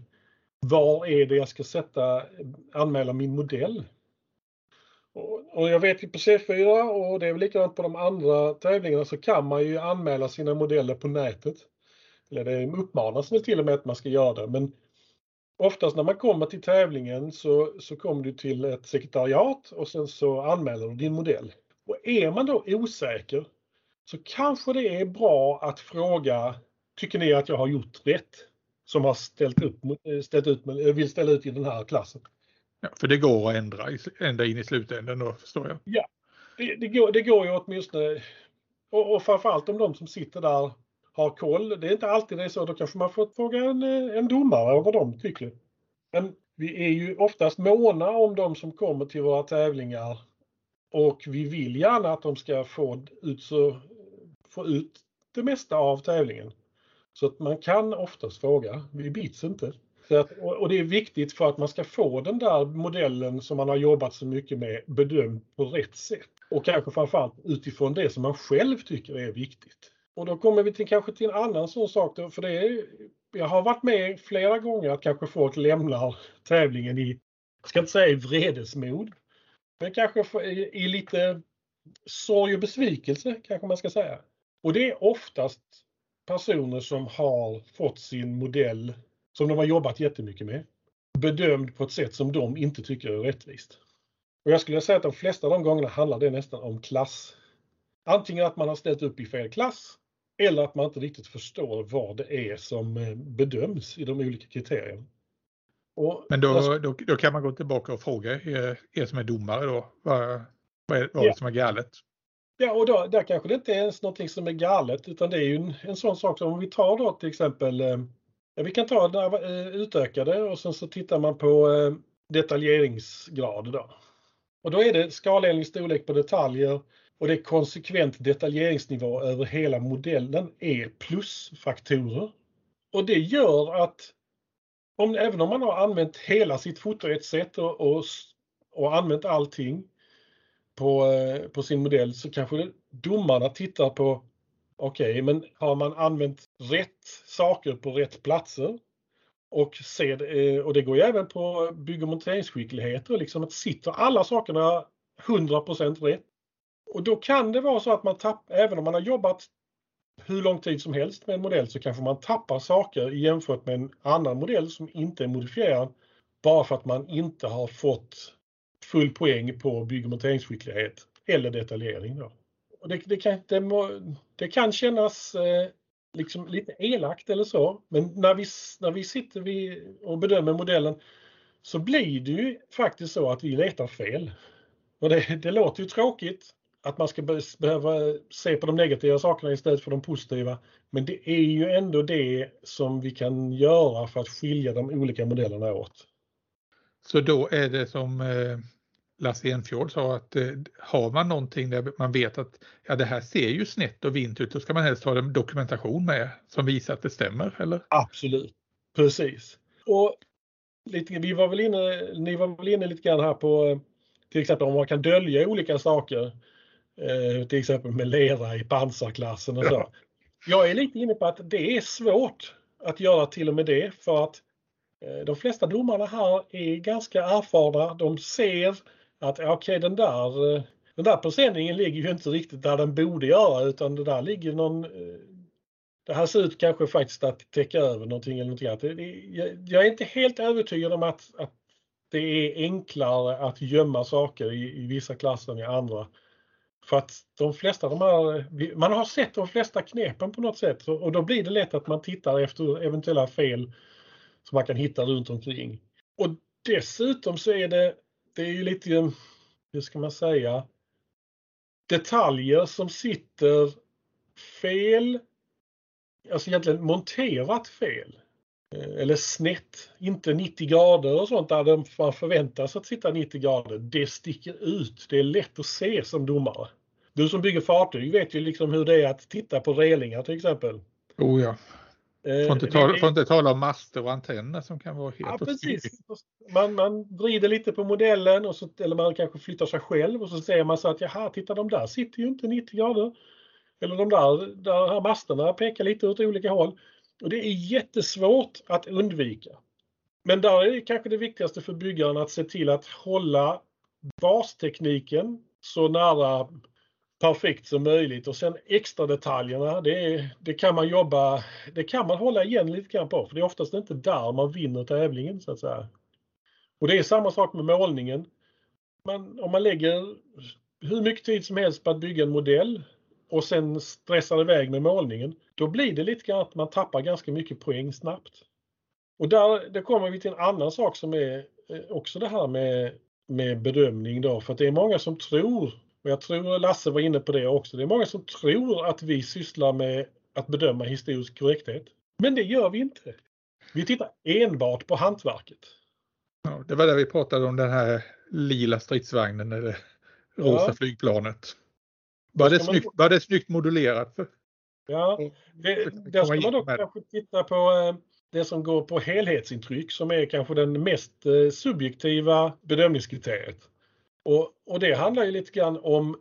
Var är det jag ska sätta, anmäla min modell? Och, och jag vet ju på C4 och det är väl likadant på de andra tävlingarna så kan man ju anmäla sina modeller på nätet. Eller det uppmanas väl till och med att man ska göra det men oftast när man kommer till tävlingen så, så kommer du till ett sekretariat och sen så anmäler du din modell. Och är man då osäker så kanske det är bra att fråga, tycker ni att jag har gjort rätt? Som har ställt, upp, ställt ut, vill ställa ut i den här klassen. Ja, för det går att ändra ända in i slutändan då förstår jag. Ja, det, det, går, det går ju åtminstone och, och framförallt om de som sitter där har koll. Det är inte alltid det är så. Då kanske man får fråga en, eh, en domare vad de tycker. Men vi är ju oftast måna om de som kommer till våra tävlingar och vi vill gärna att de ska få ut, så, få ut det mesta av tävlingen. Så att man kan oftast fråga, vi bits inte. Att, och det är viktigt för att man ska få den där modellen som man har jobbat så mycket med bedömd på rätt sätt. Och kanske framförallt utifrån det som man själv tycker är viktigt. Och då kommer vi till kanske till en annan sån sak då, för det är, jag har varit med flera gånger att kanske folk lämnar tävlingen i, jag ska inte säga i vredesmod, men kanske i, i lite sorg och besvikelse kanske man ska säga. Och det är oftast personer som har fått sin modell som de har jobbat jättemycket med bedömd på ett sätt som de inte tycker är rättvist. Och jag skulle säga att de flesta av de gångerna handlar det nästan om klass. Antingen att man har ställt upp i fel klass eller att man inte riktigt förstår vad det är som eh, bedöms i de olika kriterierna. Och, Men då, då, då, kan man gå tillbaka och fråga er, er som är domare då, vad, vad är, vad ja. som är galet? Ja, och då, där kanske det inte är ens någonting som är galet utan det är ju en, en sån sak som om vi tar då till exempel, eh, ja, vi kan ta det eh, utökade och sen så tittar man på eh, detaljeringsgrad då. Och då är det skalenlig storlek på detaljer och det är konsekvent detaljeringsnivå över hela modellen e är plusfaktorer. Och det gör att om, även om man har använt hela sitt foto ett sätt och, och, och använt allting på, eh, på sin modell så kanske domarna tittar på okej, okay, men har man använt rätt saker på rätt platser och, ser, eh, och det går ju även på bygg och monteringsskicklighet liksom att sitter alla sakerna 100% rätt. Och då kan det vara så att man tappar, även om man har jobbat hur lång tid som helst med en modell så kanske man tappar saker jämfört med en annan modell som inte är modifierad bara för att man inte har fått full poäng på bygg och monteringsskicklighet eller detaljering. Då. Och det, det, kan, det, må, det kan kännas eh, liksom lite elakt eller så, men när vi, när vi sitter vid och bedömer modellen så blir det ju faktiskt så att vi letar fel. Och det, det låter ju tråkigt att man ska behöva se på de negativa sakerna istället för de positiva. Men det är ju ändå det som vi kan göra för att skilja de olika modellerna åt. Så då är det som eh, Lasse Enfjord sa att eh, har man någonting där man vet att ja, det här ser ju snett och vint ut, då ska man helst ha en dokumentation med som visar att det stämmer, eller? Absolut, precis. Och lite, vi var väl inne, ni var väl inne lite grann här på eh, till exempel om man kan dölja olika saker. Eh, till exempel med lera i pansarklassen och så. Ja. Jag är lite inne på att det är svårt att göra till och med det för att eh, de flesta domarna här är ganska erfarna. De ser att okej okay, den där eh, den där presenningen ligger ju inte riktigt där den borde göra utan det där ligger någon det här ser ut kanske faktiskt att täcka över någonting eller någonting annat. Jag är inte helt övertygad om att, att det är enklare att gömma saker i, i vissa klasser än i andra. För att de flesta de här, man har sett de flesta knepen på något sätt och då blir det lätt att man tittar efter eventuella fel som man kan hitta runt omkring. Och dessutom så är det, det är ju lite, hur ska man säga, detaljer som sitter fel, alltså egentligen monterat fel. Eh, eller snett, inte 90 grader och sånt där man förväntas att sitta 90 grader. Det sticker ut. Det är lätt att se som domare. Du som bygger fartyg vet ju liksom hur det är att titta på relingar till exempel. Oh ja. Eh, får inte, tala, det, får inte tala om master och antenner som kan vara helt ja, precis. Man, man vrider lite på modellen och så, eller man kanske flyttar sig själv och så ser man så att jaha, titta de där sitter ju inte 90 grader. Eller de där, där här masterna pekar lite åt olika håll. Och det är jättesvårt att undvika. Men där är kanske det viktigaste för byggaren att se till att hålla bastekniken så nära perfekt som möjligt och sen extra detaljerna det, det, kan man jobba, det kan man hålla igen lite grann på för det är oftast inte där man vinner tävlingen så att säga. Och det är samma sak med målningen. Man, om man lägger hur mycket tid som helst på att bygga en modell och sen stressar iväg med målningen, då blir det lite grann att man tappar ganska mycket poäng snabbt. Och där, där kommer vi till en annan sak som är eh, också det här med, med bedömning då, för att det är många som tror, och jag tror Lasse var inne på det också, det är många som tror att vi sysslar med att bedöma historisk korrekthet. Men det gör vi inte. Vi tittar enbart på hantverket. Ja, det var det vi pratade om den här lila stridsvagnen eller rosa ja. flygplanet. Var det, snyggt, var det snyggt modulerat? Ja, det, där ska man dock kanske titta på eh, det som går på helhetsintryck som är kanske den mest eh, subjektiva bedömningskriteriet. Och, och det handlar ju lite grann om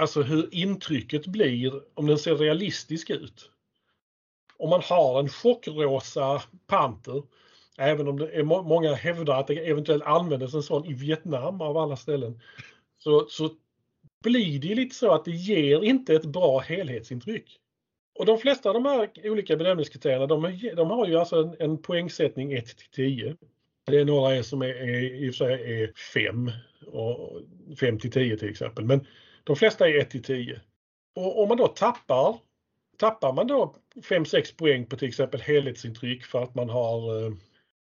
alltså hur intrycket blir om den ser realistisk ut. Om man har en chockrosa panter, även om det är må många hävdar att det eventuellt användes en sån i Vietnam av alla ställen, så, så blir det lite så att det ger inte ett bra helhetsintryck. Och de flesta av de här olika bedömningskriterierna de, de har ju alltså en, en poängsättning 1 till 10. Det är några som är, är, i och för sig är 5 och 5 till 10 till exempel. Men de flesta är 1 till 10. Och om man då tappar Tappar man då 5-6 poäng på till exempel helhetsintryck för att man har, eh,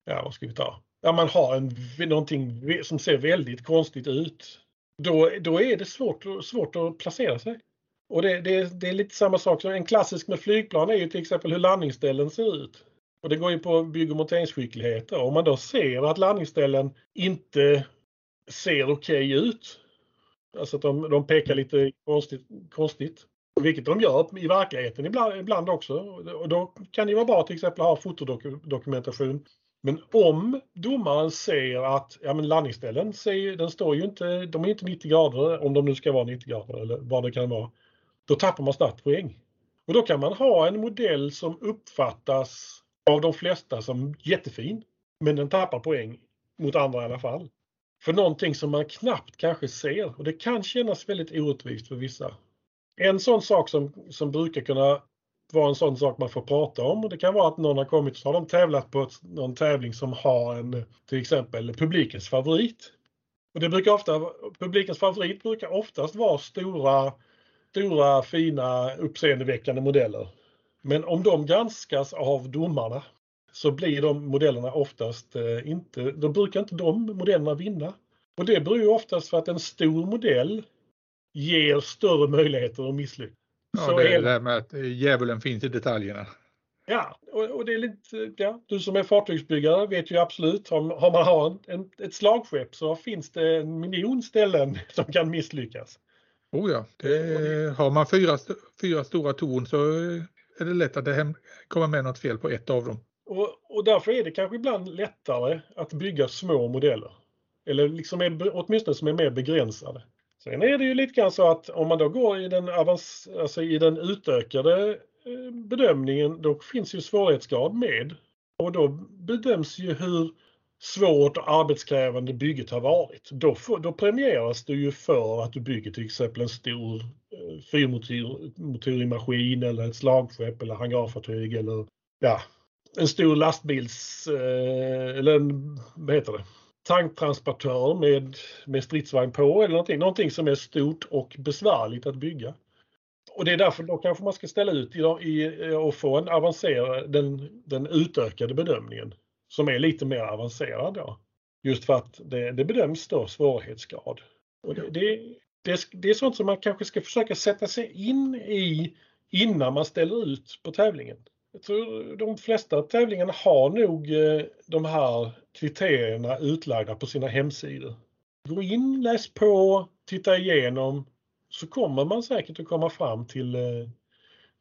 ja vad ska vi ta, ja man har en, någonting som ser väldigt konstigt ut då, då är det svårt, svårt att placera sig. Och det, det, det är lite samma sak. som en klassisk med flygplan är ju till exempel hur landningsställen ser ut. Och det går ju på bygg och monteringsskicklighet. Om man då ser att landningsställen inte ser okej okay ut. Alltså att de, de pekar lite konstigt, konstigt. Vilket de gör i verkligheten ibland, ibland också. Och då kan det vara bra till exempel att ha fotodokumentation. Men om domaren ser att ja, men landningsställen ser, den står ju inte, de är inte 90 grader om de nu ska vara 90 grader eller vad det kan vara. Då tappar man startpoäng. Och då kan man ha en modell som uppfattas av de flesta som jättefin. Men den tappar poäng mot andra i alla fall. För någonting som man knappt kanske ser och det kan kännas väldigt orättvist för vissa. En sån sak som, som brukar kunna vara en sån sak man får prata om det kan vara att någon har kommit och så har de tävlat på ett, någon tävling som har en till exempel publikens favorit. Och det brukar ofta, publikens favorit brukar oftast vara stora, stora fina uppseendeväckande modeller. Men om de granskas av domarna så blir de modellerna oftast eh, inte, då brukar inte de modellerna vinna. Och det beror ju oftast för att en stor modell ger större möjligheter att misslyckas. Ja, så det är det här med att djävulen finns i detaljerna. Ja, och, och, det är lite, ja, du som är fartygsbyggare vet ju absolut, om, om man har en, en, ett slagskepp så finns det en miljon ställen som kan misslyckas. Oh ja, det, har man fyra, fyra stora torn så är det lätt att det hem, kommer med något fel på ett av dem. Och, och därför är det kanske ibland lättare att bygga små modeller. Eller liksom är, åtminstone som är mer begränsade. Sen är det ju lite grann så att om man då går i den, alltså i den utökade eh, bedömningen, då finns ju svårighetsgrad med. Och då bedöms ju hur svårt och arbetskrävande bygget har varit. Då, då premieras du ju för att du bygger till exempel en stor eh, fyrmotorig maskin eller ett slagskepp eller hangarfartyg eller ja, en stor lastbils eh, eller en, vad heter det, tanktransportör med, med stridsvagn på eller någonting, någonting som är stort och besvärligt att bygga. Och det är därför då kanske man ska ställa ut i, i, och få en avancerad, den, den utökade bedömningen som är lite mer avancerad då. Just för att det, det bedöms då svårighetsgrad. Och det, det, det, det är sånt som man kanske ska försöka sätta sig in i innan man ställer ut på tävlingen. Jag tror de flesta tävlingarna har nog eh, de här kriterierna utlagda på sina hemsidor. Gå in, läs på, titta igenom så kommer man säkert att komma fram till, eh,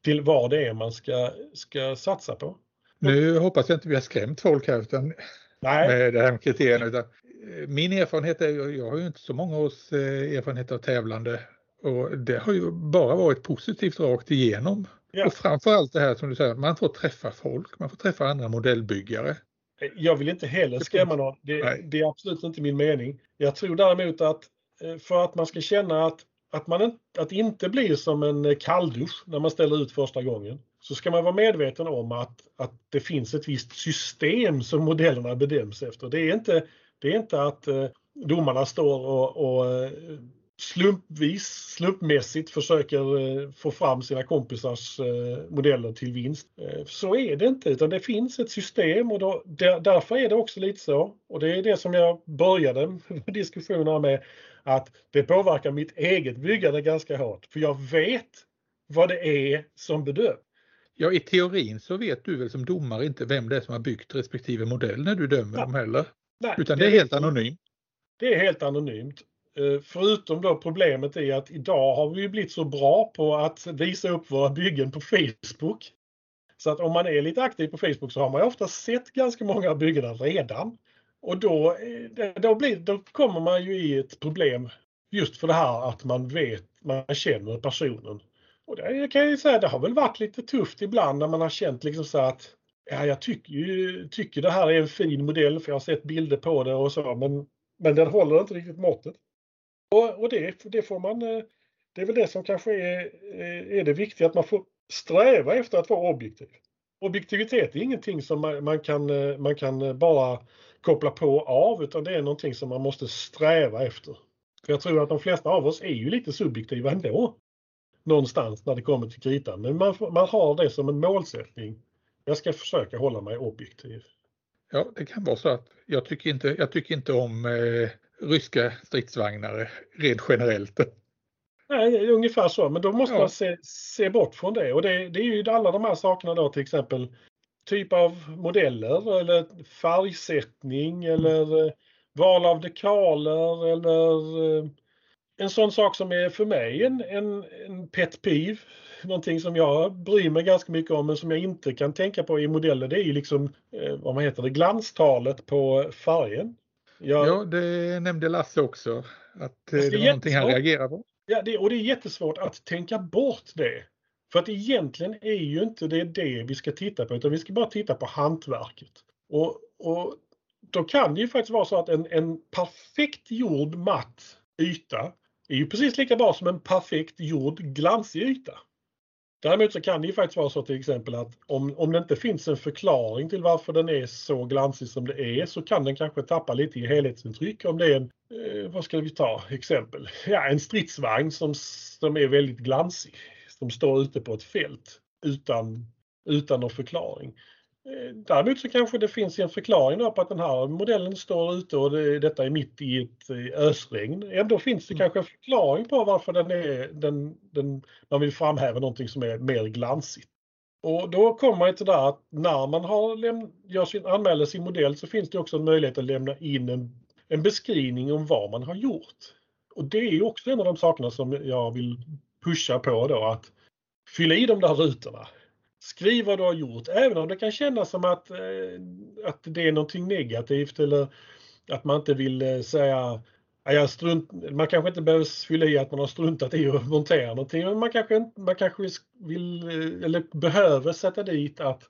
till vad det är man ska, ska satsa på. Nu hoppas jag inte vi har skrämt folk här utan Nej. med det här med kriterierna. Utan eh, min erfarenhet är, jag har ju inte så många års erfarenhet av tävlande och det har ju bara varit positivt rakt igenom. Ja. Och framförallt det här som du säger, man får träffa folk, man får träffa andra modellbyggare. Jag vill inte heller skrämma någon. Det, det, är absolut inte min mening. Jag tror däremot att eh, för att man ska känna att, att man att inte blir som en kalldusch när man ställer ut första gången så ska man vara medveten om att, att det finns ett visst system som modellerna bedöms efter. Det är inte, det är inte att eh, domarna står och, och eh, slumpvis, slumpmässigt försöker eh, få fram sina kompisars eh, modeller till vinst. Eh, så är det inte utan det finns ett system och då, därför är det också lite så. Och det är det som jag började diskussionerna med att det påverkar mitt eget byggande ganska hårt. För jag vet vad det är som bedöms. Ja, i teorin så vet du väl som domare inte vem det är som har byggt respektive modell när du dömer ja. dem heller. Nej, Utan det är helt anonymt. Det är helt anonymt Eh, förutom då problemet är att idag har vi blivit så bra på att visa upp våra byggen på Facebook. Så att om man är lite aktiv på Facebook så har man ofta sett ganska många av byggena redan. Och då, eh, då, blir, då kommer man ju i ett problem just för det här att man vet, man känner personen. Och det kan jag ju säga, det har väl varit lite tufft ibland när man har känt liksom så att ja, jag tycker ju, tycker det här är en fin modell för jag har sett bilder på det och så men, men den håller inte riktigt måttet. Och, och det, det får man, eh, det är väl det som kanske är, eh, är det viktiga, att man får sträva efter att vara objektiv. Objektivitet är ingenting som man, man, kan, eh, man kan bara koppla på och av utan det är någonting som man måste sträva efter. För jag tror att de flesta av oss är ju lite subjektiva ändå. Någonstans när det kommer till kritan. Men man, man har det som en målsättning. Jag ska försöka hålla mig objektiv. Ja, det kan vara så att jag tycker inte, jag tycker inte om eh, ryska stridsvagnar rent generellt. Nej, ungefär så. Men då måste ja. man se, se bort från det. Och det, det är ju alla de här sakerna då till exempel typ av modeller eller färgsättning eller eh, val av dekaler eller eh, en sån sak som är för mig en, en, en pet peeve, någonting som jag bryr mig ganska mycket om men som jag inte kan tänka på i modeller, det är ju liksom, eh, vad man heter det, glanstalet på färgen. Jag, ja, det nämnde Lasse också, att det, det var någonting han reagerar på. Ja, det, och det är jättesvårt att tänka bort det. För att egentligen är ju inte det det vi ska titta på, utan vi ska bara titta på hantverket. Och, och då kan det ju faktiskt vara så att en, en perfekt gjord matt yta är ju precis lika bra som en perfekt gjord glansig yta. Däremot så kan det ju faktiskt vara så till exempel att om, om det inte finns en förklaring till varför den är så glansig som det är så kan den kanske tappa lite i helhetsintryck om det är en, eh, vad ska vi ta exempel, ja en stridsvagn som, som är väldigt glansig, som står ute på ett fält utan, utan någon förklaring. Eh, däremot så kanske det finns en förklaring på att den här modellen står ute och det, detta är mitt i ett ösregn. Ändå finns det mm. kanske en förklaring på varför den är, den, den, man vill framhäva någonting som är mer glansigt. Och då kommer man till det att när man har läm- gör sin, anmäler sin modell så finns det också en möjlighet att lämna in en, en beskrivning om vad man har gjort. Och det är också en av de sakerna som jag vill pusha på då att fylla i de där rutorna. Skriv vad du har gjort, även om det kan kännas som att, eh, att det är någonting negativt eller att man inte vill eh, säga jag strunt, man kanske inte behöver fylla i att man har struntat i att montera någonting, men man kanske, man kanske vill eh, eller behöver sätta dit att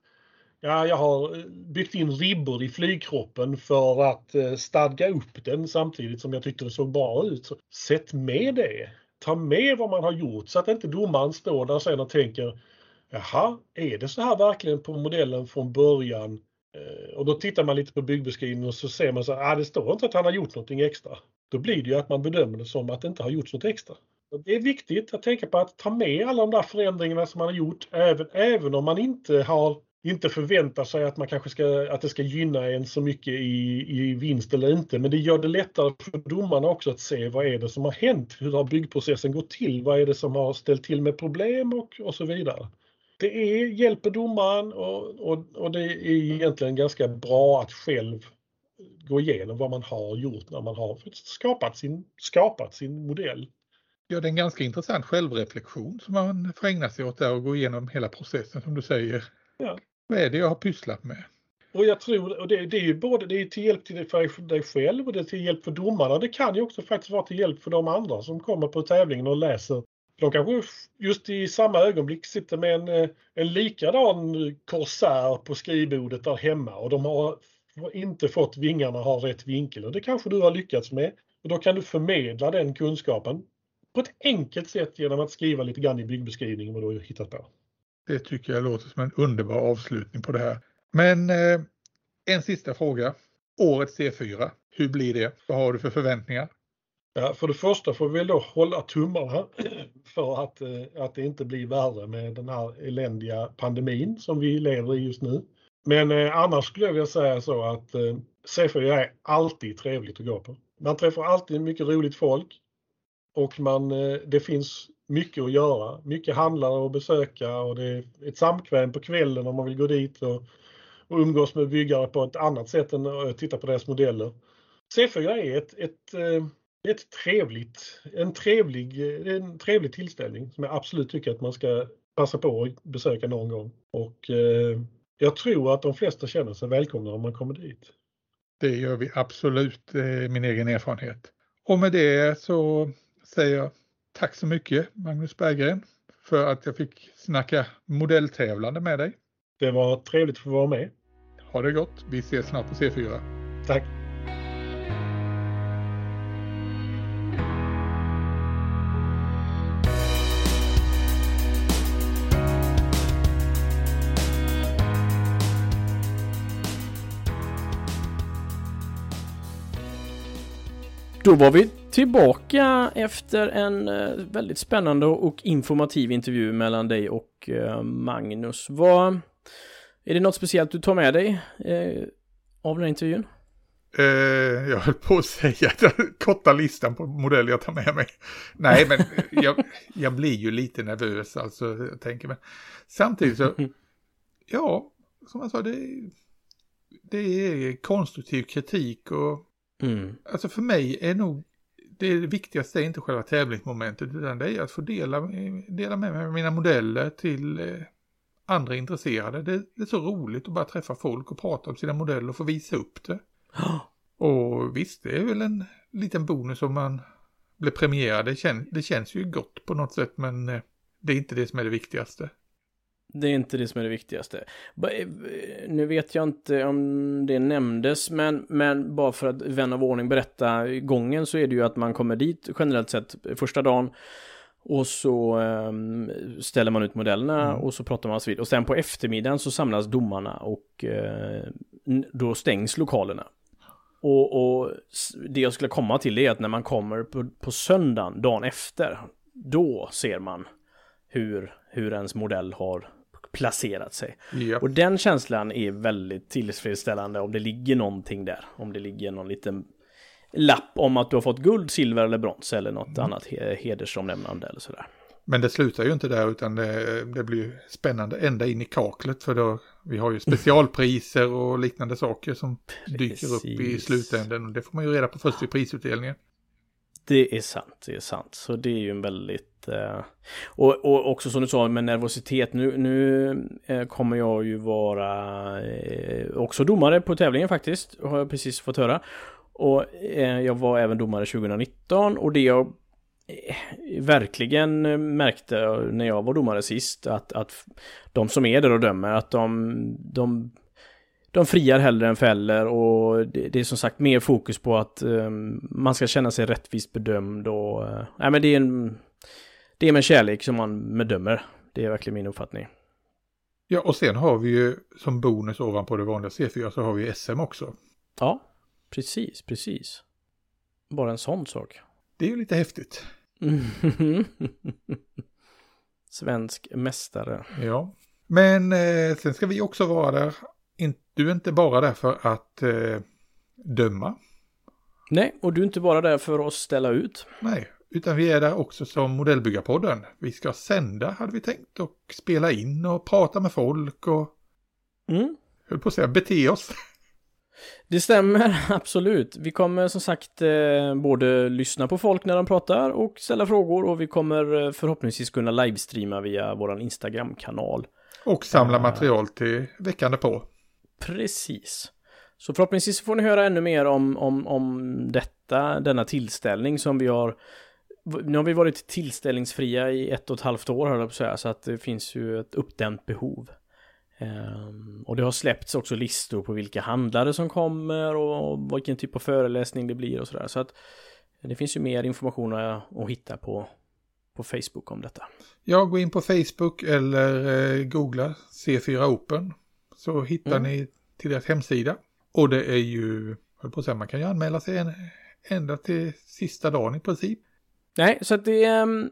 ja, jag har eh, byggt in ribbor i flygkroppen för att eh, stadga upp den samtidigt som jag tyckte det såg bra ut. Så sätt med det. Ta med vad man har gjort så att inte domaren står där sen och tänker Jaha, är det så här verkligen på modellen från början? Eh, och då tittar man lite på byggbeskrivningen och så ser man så att ah, det står inte att han har gjort någonting extra. Då blir det ju att man bedömer det som att det inte har gjorts något extra. Det är viktigt att tänka på att ta med alla de där förändringarna som man har gjort, även, även om man inte har inte förväntar sig att, man kanske ska, att det ska gynna en så mycket i, i vinst eller inte. Men det gör det lättare för domarna också att se vad är det som har hänt? Hur har byggprocessen gått till? Vad är det som har ställt till med problem och, och så vidare det är, hjälper domaren och, och, och det är egentligen ganska bra att själv gå igenom vad man har gjort när man har skapat sin, skapat sin modell. Ja, det är en ganska intressant självreflektion som man får ägna sig åt där och gå igenom hela processen som du säger. Ja. Vad är det jag har pysslat med? Och jag tror, och det, det är ju både det är till hjälp till för dig själv och det är till hjälp för domarna. Det kan ju också faktiskt vara till hjälp för de andra som kommer på tävlingen och läser de kanske just i samma ögonblick sitter med en, eh, en likadan korsär på skrivbordet där hemma och de har inte fått vingarna ha rätt vinkel och det kanske du har lyckats med. Och då kan du förmedla den kunskapen på ett enkelt sätt genom att skriva lite grann i byggbeskrivningen vad du har hittat på. Det tycker jag låter som en underbar avslutning på det här. Men eh, en sista fråga. Årets C4, hur blir det? Vad har du för förväntningar? Ja, för det första får vi då hålla tummarna för att, eh, att det inte blir värre med den här eländiga pandemin som vi lever i just nu. Men eh, annars skulle jag vilja säga så att eh, C4 är alltid trevligt att gå på. Man träffar alltid mycket roligt folk och man, eh, det finns mycket att göra. Mycket handlare att besöka och det är ett samkväm på kvällen om man vill gå dit och, och umgås med byggare på ett annat sätt än att titta på deras modeller. C4 är ett, ett ett trevligt, en, trevlig, en trevlig tillställning som jag absolut tycker att man ska passa på att besöka någon gång. Och eh, jag tror att de flesta känner sig välkomna om man kommer dit. Det gör vi absolut, är min egen erfarenhet. Och med det så säger jag tack så mycket Magnus Berggren för att jag fick snacka modelltävlande med dig. Det var trevligt att få vara med. Ha det gott, vi ses snart på C4. Tack! Då var vi tillbaka efter en eh, väldigt spännande och informativ intervju mellan dig och eh, Magnus. Vad, är det något speciellt du tar med dig eh, av den här intervjun? Eh, jag höll på att säga korta listan på modeller jag tar med mig. Nej, men jag, jag blir ju lite nervös alltså, jag tänker men samtidigt så, ja, som jag sa, det, det är konstruktiv kritik och Mm. alltså för mig är nog det viktigaste är inte själva tävlingsmomentet utan det är att få dela, dela med mig av mina modeller till eh, andra intresserade. Det, det är så roligt att bara träffa folk och prata om sina modeller och få visa upp det. Och visst, det är väl en liten bonus om man blir premierad. Det, kän, det känns ju gott på något sätt men eh, det är inte det som är det viktigaste. Det är inte det som är det viktigaste. Eh, Nu vet jag inte om det nämndes, men, men bara för att vän av ordning berätta gången så är det ju att man kommer dit generellt sett första dagen och så ehm, ställer man ut modellerna Mm. och så pratar man vid. Och sen på eftermiddagen så samlas domarna och n- då stängs lokalerna. Och, och det jag skulle komma till är att när man kommer på, på söndagen, dagen efter, då ser man hur, hur ens modell har placerat sig. Ja. Och den känslan är väldigt tillfredsställande om det ligger någonting där. Om det ligger någon liten lapp om att du har fått guld, silver eller brons eller något annat he- hedersomnämnande eller sådär. Men det slutar ju inte där utan det, det blir spännande ända in i kaklet för då vi har ju specialpriser och liknande saker som dyker upp i Precis. slutänden och det får man ju reda på först vid prisutdelningen. Det är sant, det är sant. Så det är ju en väldigt... Eh, och, och också som du sa med nervositet. Nu, nu eh, kommer jag ju vara eh, också domare på tävlingen faktiskt. Har jag precis fått höra. Och eh, jag var även domare 2019 och det jag eh, verkligen märkte när jag var domare sist att, att de som är där och dömer att de, de de friar hellre än fäller och det, det är som sagt mer fokus på att eh, man ska känna sig rättvist bedömd och eh, nej men det är en det är med kärlek som man bedömer. Det är verkligen min uppfattning. Ja och sen har vi ju som bonus ovanpå det vanliga C4 så har vi SM också. Ja, precis, precis. Bara en sån sak. Det är ju lite häftigt. Svensk mästare. Ja. Men eh, sen ska vi också vara där. Du är inte bara där för att eh, döma. Nej, och du är inte bara där för att ställa ut. Nej, utan vi är där också som modellbyggarpodden. Vi ska sända hade vi tänkt och spela in och prata med folk och Mm. höll på att säga bete oss. Det stämmer, absolut. Vi kommer som sagt eh, både lyssna på folk när de pratar och ställa frågor och vi kommer eh, förhoppningsvis kunna livestreama via våran Instagram-kanal. Och samla Ah. material till veckan på. Precis. Så förhoppningsvis får ni höra ännu mer om, om, om detta, denna tillställning som vi har nu har vi varit tillställningsfria i ett och ett halvt år, höll jag på att säga, så att det finns ju ett uppdämt behov. Um, och det har släppts också listor på vilka handlare som kommer och vilken typ av föreläsning det blir och sådär. Så att det finns ju mer information att, att hitta på, på Facebook om detta. Ja, gå in på Facebook eller eh, googla C4 Open. Så hittar Mm. ni till deras hemsida. Och det är ju, höll på att säga, man kan ju anmäla sig en, ända till sista dagen i princip. Nej, så att det, ehm,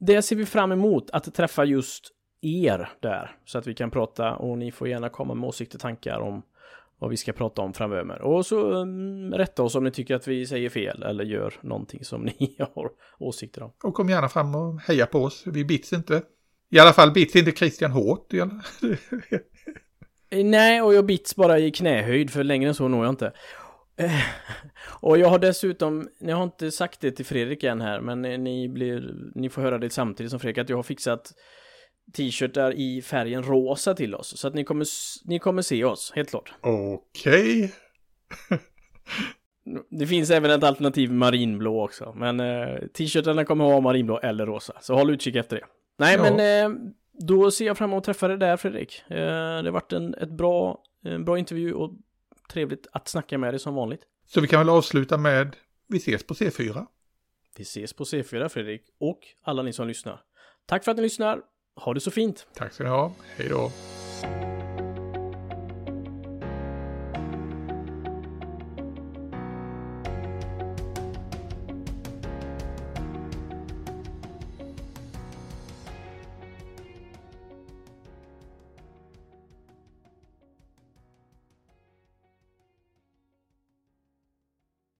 det ser vi fram emot, att träffa just er där. Så att vi kan prata och ni får gärna komma med åsikter och tankar om vad vi ska prata om framöver. Och så um, rätta oss om ni tycker att vi säger fel eller gör någonting som ni har åsikter om. Och kom gärna fram och heja på oss. Vi bits inte. I alla fall bits inte Christian hårt. Nej, och jag bits bara i knähöjd, för längre än så når jag inte. Eh, Och jag har dessutom, jag har inte sagt det till Fredrik än här, men eh, ni, blir, ni får höra det samtidigt som Fredrik, att jag har fixat t-shirtar i färgen rosa till oss. Så att ni kommer, ni kommer se oss, helt klart. Okej. Det finns även ett alternativ marinblå också, men eh, t-shirtarna kommer vara marinblå eller rosa. Så håll utkik efter det. Nej, Ja. men eh, då ser jag fram emot att träffa dig där, Fredrik. Eh, det har varit en ett bra, en bra intervju och trevligt att snacka med dig som vanligt. Så vi kan väl avsluta med vi ses på C4. Vi ses på C4, Fredrik, och alla ni som lyssnar. Tack för att ni lyssnar. Ha det så fint! Tack ska ni ha. Hej då.